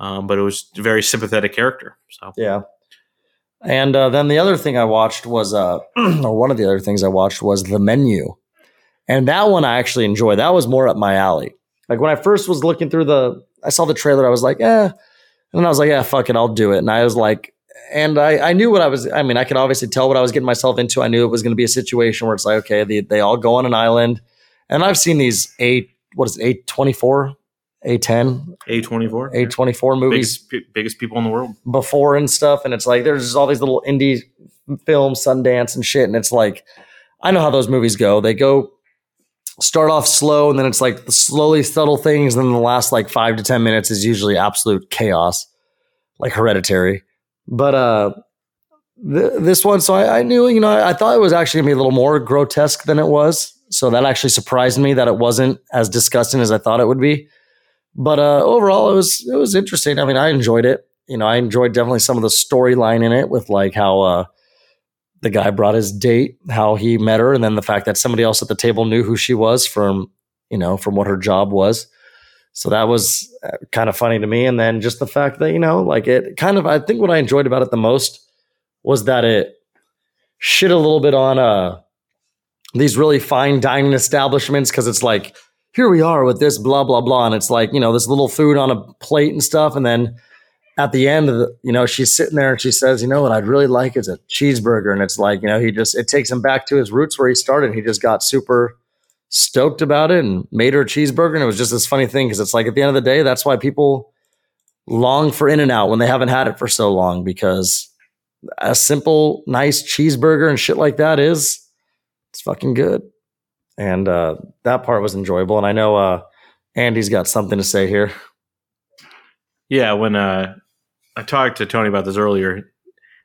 Um, but it was a very sympathetic character. So
Yeah. And uh, then the other thing I watched was, uh, (clears throat) or one of the other things I watched was The Menu. And that one I actually enjoyed. That was more up my alley. Like when I first was looking through the, I saw the trailer, I was like, eh. And then I was like, yeah, fuck it, I'll do it. And I was like, and I, I knew what I was, I mean, I could obviously tell what I was getting myself into. I knew it was going to be a situation where it's like, okay, they, they all go on an island. And I've seen these eight, what is it, A24, A10,
A twenty four,
A24 movies
biggest biggest people in the world.
before and stuff. And it's like there's just all these little indie films, Sundance and shit. And it's like, I know how those movies go. They go start off slow, and then it's like the slowly subtle things. And then the last like five to 10 minutes is usually absolute chaos, like hereditary. But uh, th- this one, so I, I knew, you know, I, I thought it was actually gonna be a little more grotesque than it was. So that actually surprised me that it wasn't as disgusting as I thought it would be. But uh, overall, it was it was interesting. I mean, I enjoyed it. You know, I enjoyed definitely some of the storyline in it with like how uh, the guy brought his date, how he met her, and then the fact that somebody else at the table knew who she was from you know from what her job was. So that was uh, kind of funny to me. And then just the fact that you know, like it kind of, I think what I enjoyed about it the most was that it shit a little bit on uh these really fine dining establishments because it's like here we are with this blah blah blah. And it's like you know this little food on a plate and stuff. And then at the end of the you know she's sitting there and she says you know what i'd really like is a cheeseburger. And it's like you know he just it takes him back to his roots where he started. He just got super stoked about it and made her a cheeseburger and it was just this funny thing because it's like at the end of the day that's why people long for in and out when they haven't had it for so long because a simple nice cheeseburger and shit like that is it's fucking good. And uh, that part was enjoyable and i know uh, andy's got something to say here.
Yeah, when uh, I talked to Tony about this earlier,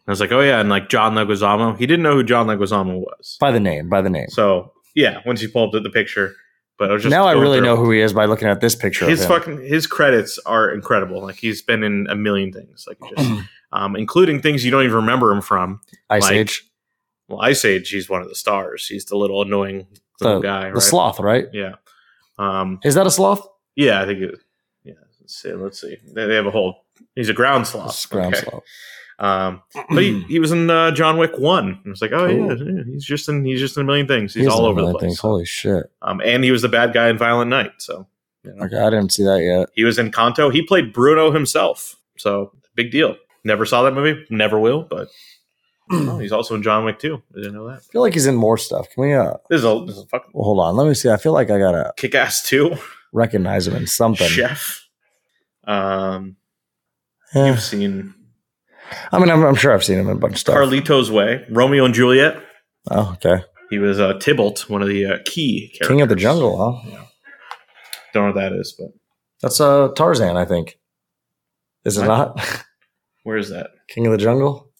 I was like, "Oh yeah," and like John Leguizamo, he didn't know who John Leguizamo was.
by the name by the name.
So yeah, once you pulled up the picture, but I was just
now i really
through
know who he is by looking at this picture
his
of him.
fucking his credits are incredible. Like he's been in a million things, like just (clears throat) um, including things you don't even remember him from.
ice
like,
age
Well, Ice Age, he's one of the stars. He's the little annoying little
the,
guy,
the
right?
sloth right
Yeah, um,
is that a sloth
yeah, I think. It, yeah, let's see. Let's see. They, they have a whole. He's a ground sloth.
Ground
Okay.
sloth
Um, (clears throat) but he, he was in uh, John Wick One. I was like, oh
Cool.
yeah, yeah, he's just in he's just in a million things. He's
He is
all over the place.
things. holy shit
Um, and he was the bad guy in Violent Night. So you know.
okay i didn't see that yet
he was in Encanto. He played Bruno himself. So big deal. Never saw that movie. Never will. But (clears throat) oh, he's also in John Wick too. I didn't know that.
I feel like he's in more stuff. Can we? Uh,
This is a, this is a fucking
well, hold on. Let me see. I feel like I gotta
kick ass too.
recognize him in something.
Chef. Um,
Yeah.
you've seen
I mean, I'm, I'm sure I've seen him in a bunch of stuff.
Carlito's Way, Romeo and Juliet.
Oh, okay.
He was uh, Tybalt, one of the uh, key characters.
King of the Jungle, huh?
Don't know what that is, but
That's uh Tarzan, I think. Is it
What?
not (laughs)
where is that?
King of the Jungle?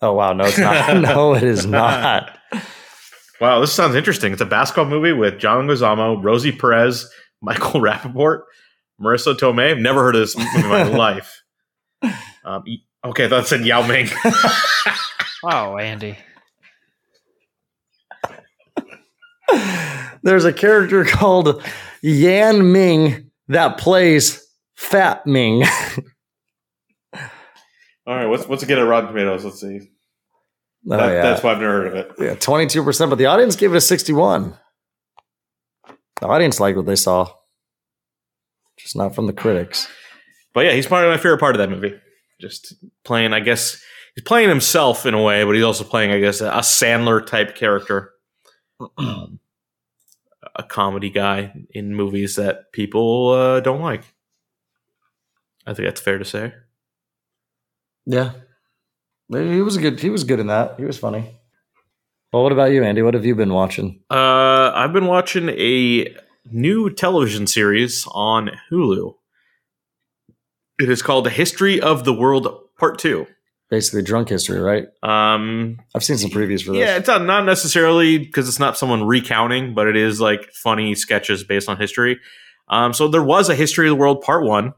Oh wow, no, it's not. (laughs) no, it is not. (laughs)
Wow, this sounds interesting. It's a basketball movie with John Leguizamo, Rosie Perez, Michael Rapaport, Marisa Tomei. I've never heard of this movie in my life. Um, okay, I thought it said Yao Ming. (laughs)
Wow, Andy.
There's a character (laughs) called Yan Ming that plays Fat Ming. (laughs)
All right, what's what's it get at Rotten Tomatoes? Let's see.
Oh,
That-
yeah.
That's why I've never heard of it.
Yeah, 22%, but the audience gave it a 61. The audience liked what they saw. Just not from the critics.
But yeah, he's probably my favorite part of that movie. Just playing, I guess he's playing himself in a way, but he's also playing, I guess, a Sandler type character, um, (clears throat) a comedy guy in movies that people uh, don't like. I think that's fair to say.
Yeah. He was good. He was good in that. He was funny. Well, what about you, Andy? What have you been watching?
Uh, I've been watching a new television series on Hulu. It is called The History of the World Part Two.
Basically, drunk history, right?
Um,
I've seen some previews for this.
Yeah, it's not, not necessarily because it's not someone recounting, but it is like funny sketches based on history. Um, so there was a History of the World Part One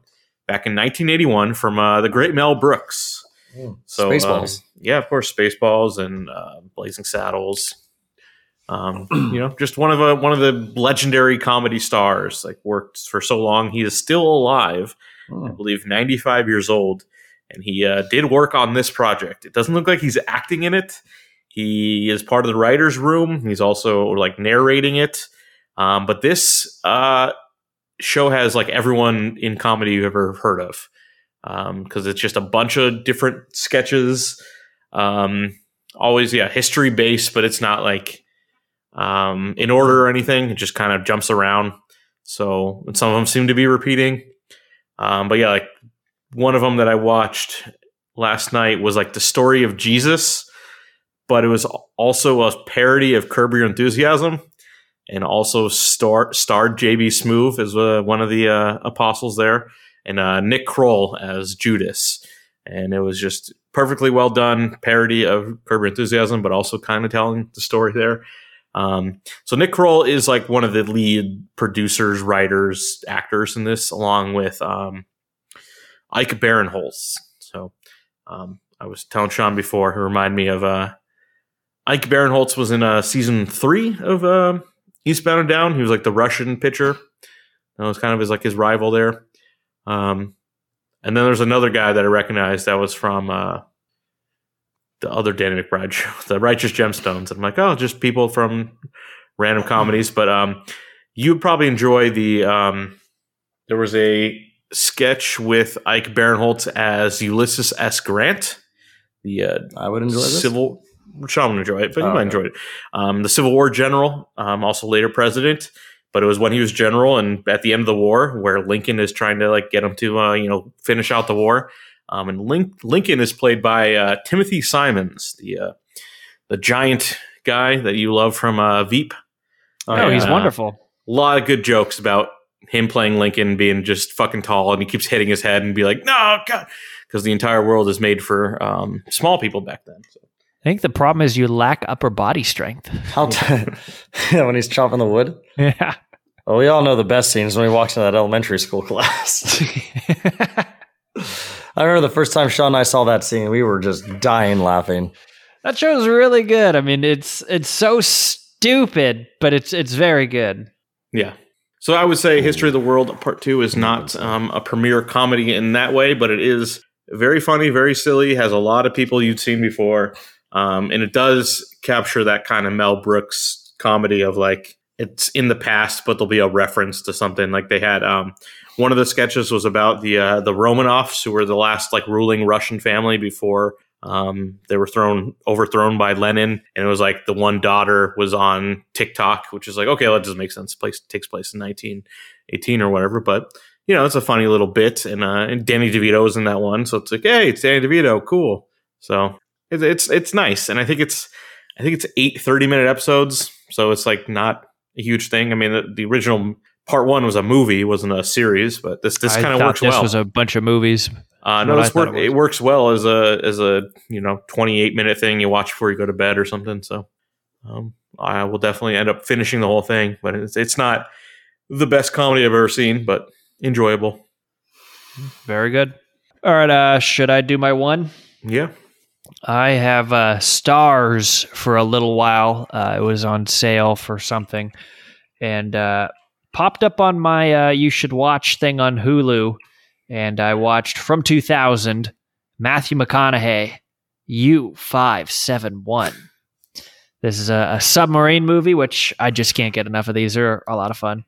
back in 1981 from uh, the great Mel Brooks.
Mm.
So
Spaceballs.
uh, yeah, of course, Spaceballs and uh, Blazing Saddles. Um, (clears throat) you know, just one of a one of the legendary comedy stars. Like worked for so long, he is still alive. I
Mm.
believe 95 years old, and he uh, did work on this project. It doesn't look like he's acting in it. He is part of the writers' room. He's also like narrating it. Um, but this uh, show has like everyone in comedy you've ever heard of because it's just a bunch of different sketches. Um, always, yeah, history based, but it's not like um, in order or anything. It just kind of jumps around. So some of them seem to be repeating. Um, but yeah, like one of them that I watched last night was like the story of Jesus, but it was also a parody of Curb Your Enthusiasm, and also star starred JB Smoove as uh, one of the uh, apostles there, and uh, Nick Kroll as Judas, and it was just perfectly well done parody of Curb Your Enthusiasm, but also kind of telling the story there. Um, so Nick Kroll is like one of the lead producers, writers, actors in this, along with um, Ike Barinholtz. So um, I was telling Sean before, who reminded me of uh, Ike Barinholtz was in uh, season three of uh, Eastbound and Down. He was like the Russian pitcher. That was kind of his like his rival there. Um, and then there's another guy that I recognized that was from uh, the other Danny McBride show, (laughs) the Righteous Gemstones. And I'm like, oh, just people from random (laughs) comedies. But um, you'd probably enjoy the. Um, there was a sketch with Ike Barinholtz as Ulysses S. Grant, the uh,
I would enjoy this.
civil. Sean would enjoy it, but
Oh,
you might
okay.
enjoy it. Um, the Civil War general, um, also later president, but it was when he was general and at the end of the war, where Lincoln is trying to like get him to uh, you know finish out the war. Um, and Link- Lincoln is played by uh, Timothy Simons, the uh, the giant guy that you love from uh, Veep.
Oh, he's wonderful.
A lot of good jokes about him playing Lincoln being just fucking tall and he keeps hitting his head and be like, no, God, because the entire world is made for um, small people back then. So.
I think the problem is you lack upper body strength.
How t- (laughs) when he's chopping the wood.
Yeah.
Well, we all know the best scenes when he walks into that elementary school class. (laughs) (laughs) I remember the first time Sean and I saw that scene, we were just dying laughing.
that show's really good. I mean, it's it's so stupid, but it's it's very good.
Yeah. So I would say History of the World Part Two is not um, a premiere comedy in that way, but it is very funny, very silly. Has a lot of people you've seen before, um, and it does capture that kind of Mel Brooks comedy of like it's in the past, but there'll be a reference to something. Like they had um, one of the sketches was about the uh, the Romanovs, who were the last like ruling Russian family before um, they were thrown overthrown by Lenin, and it was like the one daughter was on TikTok, which is like okay, that doesn't make sense. Place takes place in 1918 or whatever, but you know it's a funny little bit, and uh, and Danny DeVito was in that one, so it's like hey, it's Danny DeVito, cool. So it's it's it's nice, and I think it's I think it's eight 30 minute episodes, so it's like not a huge thing. I mean, the, the original part one was a movie, wasn't a series, but this this kind of works
this
well.
This was a bunch of movies.
Uh, no, this work,
it
it, works well as a as a you know twenty eight minute thing you watch before you go to bed or something. So um, I will definitely end up finishing the whole thing, but it's it's not the best comedy I've ever seen, but enjoyable.
Very good. All right, uh, should I do my one?
Yeah,
I have uh, Stars for a little while. Uh, it was on sale for something, and uh, popped up on my uh, "You should watch" thing on Hulu, and I watched from 2000 Matthew McConaughey U five seven one. This is a, a submarine movie, which I just can't get enough of. These are a lot of fun,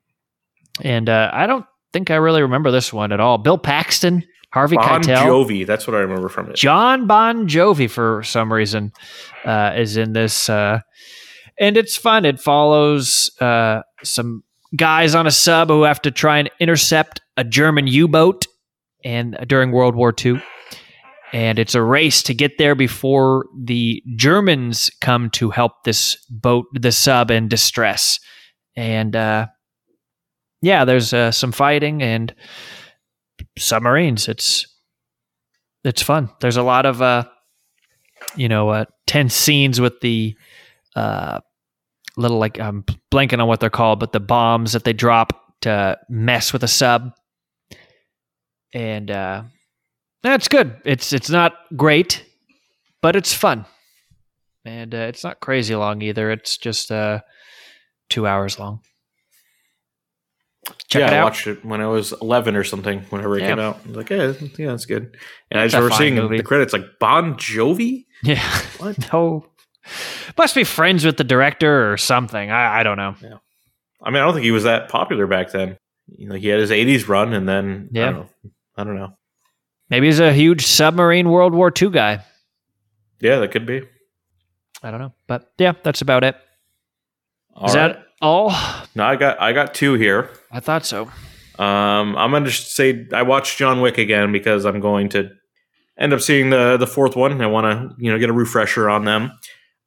and uh, I don't think I really remember this one at all. Bill Paxton, Harvey
Bon
Keitel,
Jovi. That's what I remember from it.
John Bon Jovi, for some reason, uh, is in this, uh, and it's fun. It follows uh, some guys on a sub who have to try and intercept a German U-boat, and during World War II, and it's a race to get there before the Germans come to help this boat, the sub, in distress, and uh, yeah, there's uh, some fighting and submarines. It's it's fun. There's a lot of uh, you know, uh, tense scenes with the uh, little like I'm blanking on what they're called, but the bombs that they drop to mess with a sub, and uh, that's good. It's it's not great, but it's fun, and uh, it's not crazy long either. It's just uh, two hours long. Check
yeah,
it
I watched it when I was 11 or something. Whenever it
Yeah.
came out, I was like, yeah, yeah, that's good. And I just remember seeing
movie.
the credits like Bon Jovi.
Yeah. (laughs)
What?
No. Must be friends with the director or something. I, I don't know.
I mean, I don't think he was that popular back then. You know, he had his 80s run, and then I
Yeah.
don't know. I don't know.
Maybe he's a huge submarine World War II guy.
Yeah, that could be.
I don't know. But yeah, that's about it.
All
Is
right.
that all?
No, I got I got two here.
I thought so.
Um, I'm gonna say I watched John Wick again because I'm going to end up seeing the the fourth one. I want to you know get a refresher on them.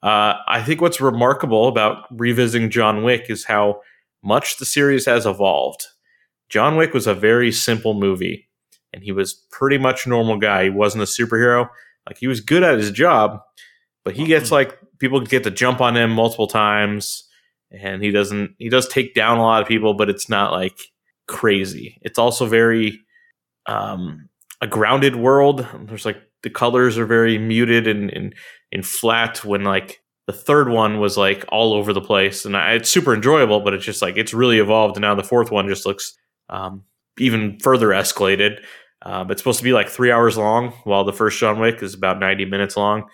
Uh, I think what's remarkable about revisiting John Wick is how much the series has evolved. John Wick was a very simple movie, and he was pretty much a normal guy. He wasn't a superhero. Like he was good at his job, but he gets like people get to jump on him multiple times. and he doesn't he does take down a lot of people, but it's not like crazy. It's also very um, a grounded world. There's like the colors are very muted and and, and flat when like the third one was like all over the place and I, it's super enjoyable but it's just like it's really evolved and now the fourth one just looks um, even further escalated um, it's supposed to be like three hours long while the first john wick is about 90 minutes long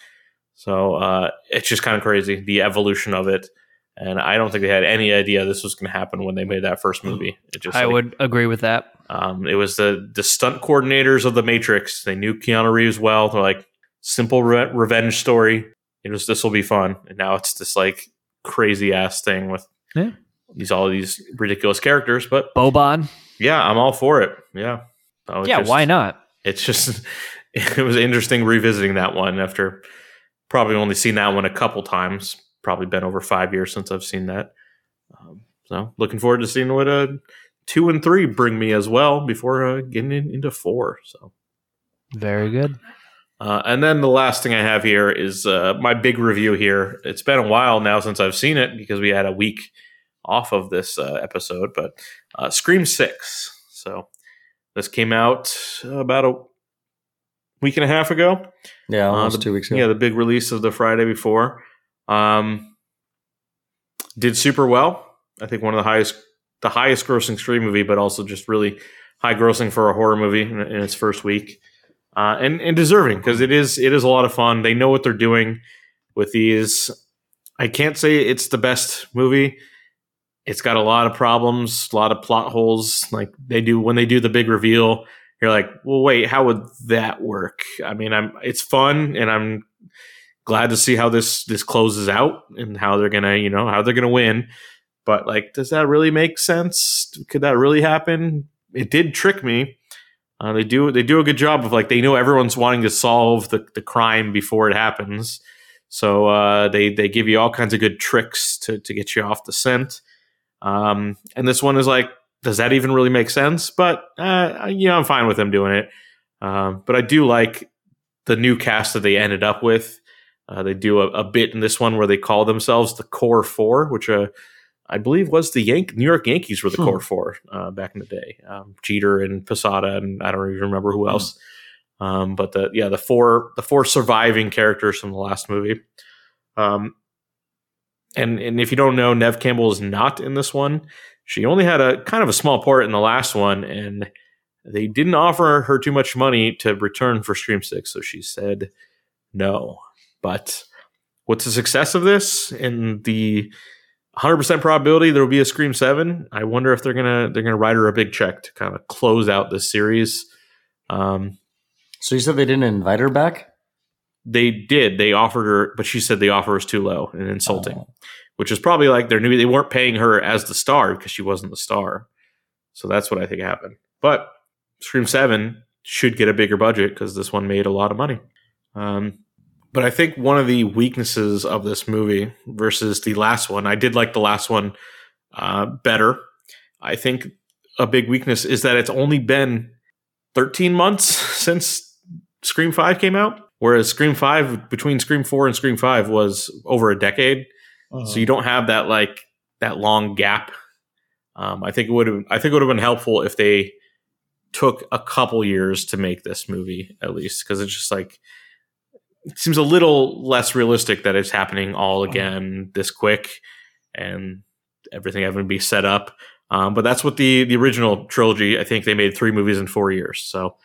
so uh, it's just kind of crazy the evolution of it and i don't think they had any idea this was going to happen when they made that first movie it just
I
like,
would agree with that.
um, it was the the stunt coordinators of the Matrix. They knew Keanu Reeves well. They're like simple re- revenge story. It was this will be fun, and now it's this like crazy ass thing with
Yeah.
these all these ridiculous characters. But
Boban.
yeah, I'm all for it. Yeah,
Yeah,
just-
why not?
It's just (laughs) it was interesting revisiting that one after probably only seen that one a couple times. Probably been over five years since I've seen that. Um, so looking forward to seeing what uh, two and three bring me as well before uh, getting in, into four. So.
Very good.
Uh, and then the last thing I have here is uh, my big review here. It's been a while now since I've seen it because we had a week off of this uh, episode, but uh, Scream 6. So this came out about a week and a half ago.
Yeah, almost
the-
two weeks ago.
Yeah, the big release of the Friday before. Um, did super well. I think one of the highest, the highest grossing Scream movie, but also just really high grossing for a horror movie in, in its first week, uh, and and deserving because it is it is a lot of fun. They know what they're doing with these. I can't say it's the best movie. It's got a lot of problems, a lot of plot holes. Like they do when they do the big reveal, you're like, well, wait, how would that work? I mean, I'm it's fun, and I'm glad to see how this this closes out and how they're gonna, you know, how they're gonna win. But like, does that really make sense? Could that really happen? It did trick me. Uh, they do they do a good job of like they know everyone's wanting to solve the, the crime before it happens. So uh, they they give you all kinds of good tricks to to get you off the scent. Um, and this one is like, does that even really make sense? But uh, you know, I'm fine with them doing it. Um, but I do like the new cast that they ended up with. Uh, they do a, a bit in this one where they call themselves the Core Four, which uh, I believe was the Yank New York Yankees were the
Hmm.
Core Four uh, back in the day. Um, Jeter and Posada, and I don't even remember who else. Um, but the yeah the four the four surviving characters from the last movie. Um, and and if you don't know, Neve Campbell is not in this one. She only had a kind of a small part in the last one, and they didn't offer her too much money to return for Scream Six, so she said no. But what's the success of this and the 100% probability there will be a Scream 7? I wonder if they're going to they're going to write her a big check to kind of close out this series. Um,
So you said they didn't invite her back?
they did. They offered her, but she said the offer was too low and insulting,
Oh.
which is probably like they're new. they weren't paying her as the star because she wasn't the star. So that's what I think happened. But Scream Seven should get a bigger budget because this one made a lot of money. Um, but I think one of the weaknesses of this movie versus the last one, I did like the last one uh, better. I think a big weakness is that it's only been 13 months (laughs) since Scream 5 came out. Whereas Scream 5, between Scream 4 and Scream 5, was over a decade. So you don't have that like that long gap. Um, I think it would have I think it would have been helpful if they took a couple years to make this movie at least because it's just like it seems a little less realistic that it's happening all again this quick and everything having to be set up. Um, but that's what the the original trilogy. I think they made three movies in four years, so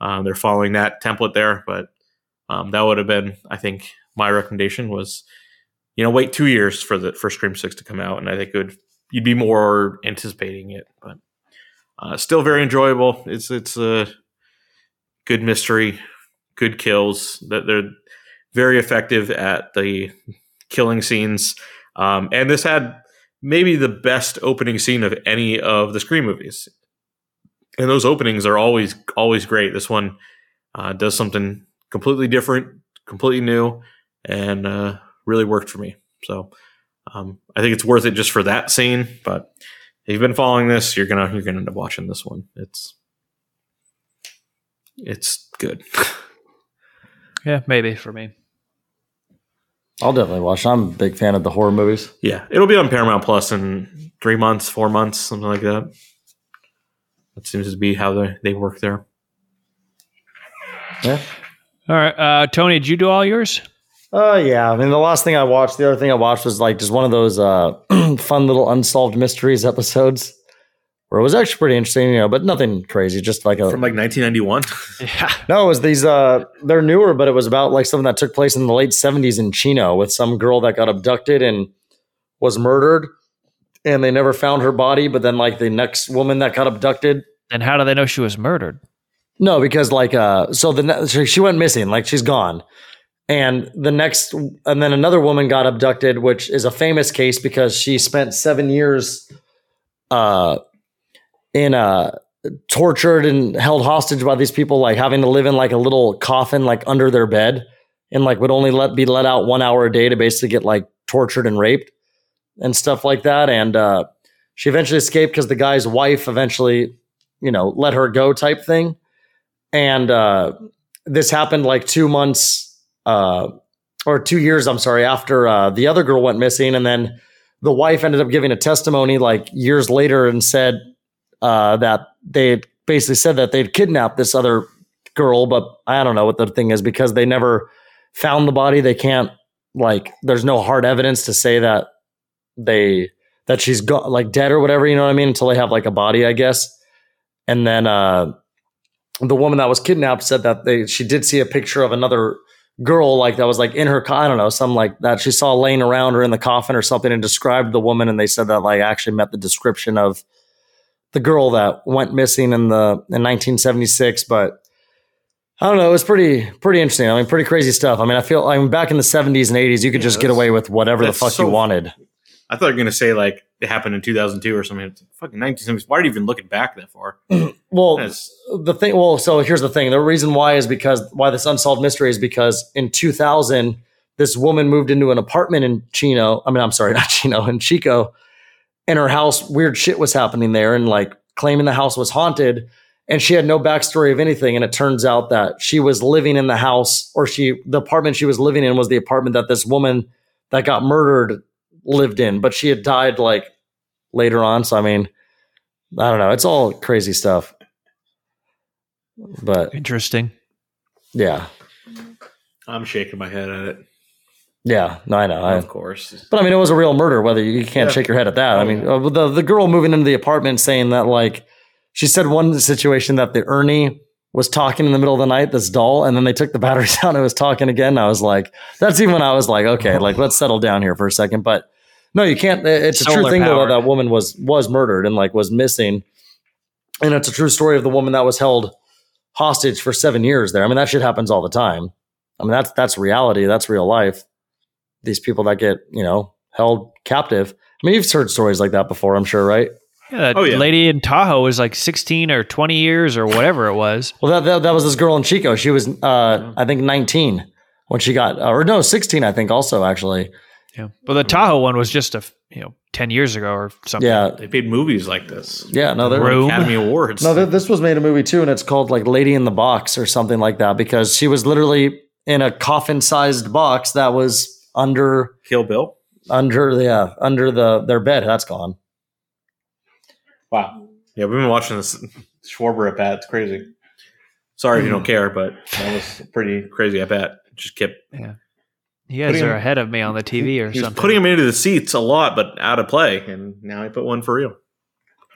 um, they're following that template there. But um, that would have been, I think, my recommendation was, you know, wait two years for the for Scream Six to come out, and I think it would you'd be more anticipating it. But uh, still very enjoyable. It's it's a good mystery, good kills. That they're very effective at the killing scenes, um, and this had maybe the best opening scene of any of the Scream movies. And those openings are always always great. This one uh, does something completely different, completely new, and uh, really worked for me. So um, I think it's worth it just for that scene. But if you've been following this, you're gonna you're gonna end up watching this one. It's it's good. (laughs)
Yeah, maybe for me.
I'll definitely watch. I'm a big fan of the horror movies.
Yeah, it'll be on Paramount Plus in three months, four months, something like that. That seems to be how they, they work there.
Yeah.
All right, uh, Tony, did you do all yours?
Uh yeah. I mean the last thing I watched, the other thing I watched was like just one of those uh (clears throat) fun little unsolved mysteries episodes. Where it was actually pretty interesting, you know, but nothing crazy, just like a
From like 1991. (laughs) (laughs)
Yeah.
No, it was these uh they're newer, but it was about like something that took place in the late seventies in Chino with some girl that got abducted and was murdered. And they never found her body, but then like the next woman that got abducted.
Then how do they know she was murdered?
No, because like uh so the so she went missing, like she's gone. And the next and then another woman got abducted, which is a famous case because she spent seven years uh in a tortured and held hostage by these people, like having to live in like a little coffin, like under their bed, and like would only let be let out one hour a day to basically get like tortured and raped and stuff like that. And uh, she eventually escaped because the guy's wife eventually, you know, let her go, type thing. And uh, this happened like two months uh, or two years, I'm sorry, after uh, the other girl went missing, and then the wife ended up giving a testimony like years later and said uh, that they basically said that they'd kidnapped this other girl, but I don't know what the thing is because they never found the body. They can't like there's no hard evidence to say that they that she's got like dead or whatever, you know what I mean, until they have like a body, I guess. And then uh the woman that was kidnapped said that they she did see a picture of another girl like that was like in her co- I don't know, something like that she saw laying around or in the coffin or something and described the woman and they said that like actually met the description of the girl that went missing in the in 1976 but I don't know. It was pretty pretty interesting. I mean, pretty crazy stuff. I mean, I feel I mean, back in the 70s and 80s, you could
Yeah,
just get away with whatever the fuck
so-
you wanted.
I thought you were going to say like it happened in 2002 or something. It's fucking 1970s. Why are you even looking back that far? (clears throat)
Well,
That's,
the thing well so here's the thing the reason why is because why this unsolved mystery is because in 2000 this woman moved into an apartment in chino i mean i'm sorry (laughs) not chino in chico and her house weird shit was happening there and like claiming the house was haunted and she had no backstory of anything and it turns out that she was living in the house or she the apartment she was living in was the apartment that this woman that got murdered lived in but she had died like later on so i mean i don't know it's all crazy stuff but
Interesting.
yeah,
I'm shaking my head at it.
Yeah, no, I know. I,
of course.
but I mean, it was a real murder. Whether you, you can't
Yeah.
shake your head at that. I
Oh,
mean,
yeah.
uh, the the girl moving into the apartment saying that like she said one situation that the Ernie was talking in the middle of the night, this doll, and then they took the batteries (laughs) out and it was talking again. I was like, that's even when I was like, okay, like let's settle down here for a second. But no, you can't. It's a true thing though
powered.
that woman was was murdered and like was missing, and it's a true story of the woman that was held hostage for seven years there. I mean, that shit happens all the time. I mean, that's that's reality. That's real life. These people that get you know held captive. I mean, you've heard stories like that before. I'm sure, right?
Yeah, that
Oh, yeah.
lady in Tahoe was like 16 or 20 years or whatever it was.
Well, that that, that was this girl in Chico. She was, uh, I think, 19 when she got, uh, or no, 16. I think also actually.
Yeah. But the Tahoe one was just a you know, 10 years ago or something.
Yeah,
They made movies like this.
yeah. No, they're,
Room.
Academy Awards.
no. th- This was made a movie too, and it's called like Lady in the Box or something like that because she was literally in a coffin-sized box that was under
Kill Bill.
under the uh, under the their bed. That's gone.
Wow. Yeah, we've been watching this Schwarber at bat. It's crazy. Sorry if you don't care, but that was pretty crazy at bat. Just kept Yeah.
You guys are
him-
ahead of me on the TV or
he was
something.
putting him into the seats a lot, but out of play, and now he put one for real.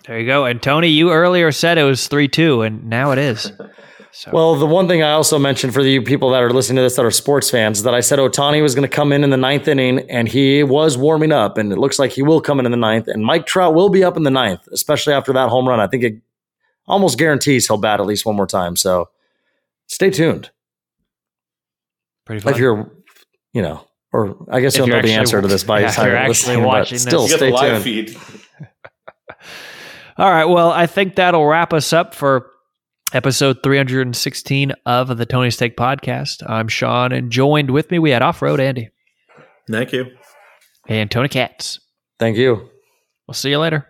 there you go. And Tony, you earlier said it was 3 2, and now it is. (laughs) So,
Well, the one thing I also mentioned for the you people that are listening to this that are sports fans that I said Otani was going to come in in the ninth inning, and he was warming up, and it looks like he will come in in the ninth. And Mike Trout will be up in the ninth, especially after that home run. I think it almost guarantees he'll bat at least one more time. So stay tuned.
pretty fun.
If you're, you know, or I guess
If
you'll
you're
know the
actually-
answer to this by
yeah,
the time
you're
you're
actually
listening, but
watching
still
this.
You
stay
live
tuned.
feed. (laughs)
All right. Well, I think that'll wrap us up for episode 316 of the Tony's Take Podcast. I'm Sean, and joined with me, we had Off Road Andy
Thank you.
and Tony Katz.
Thank you.
We'll see you later.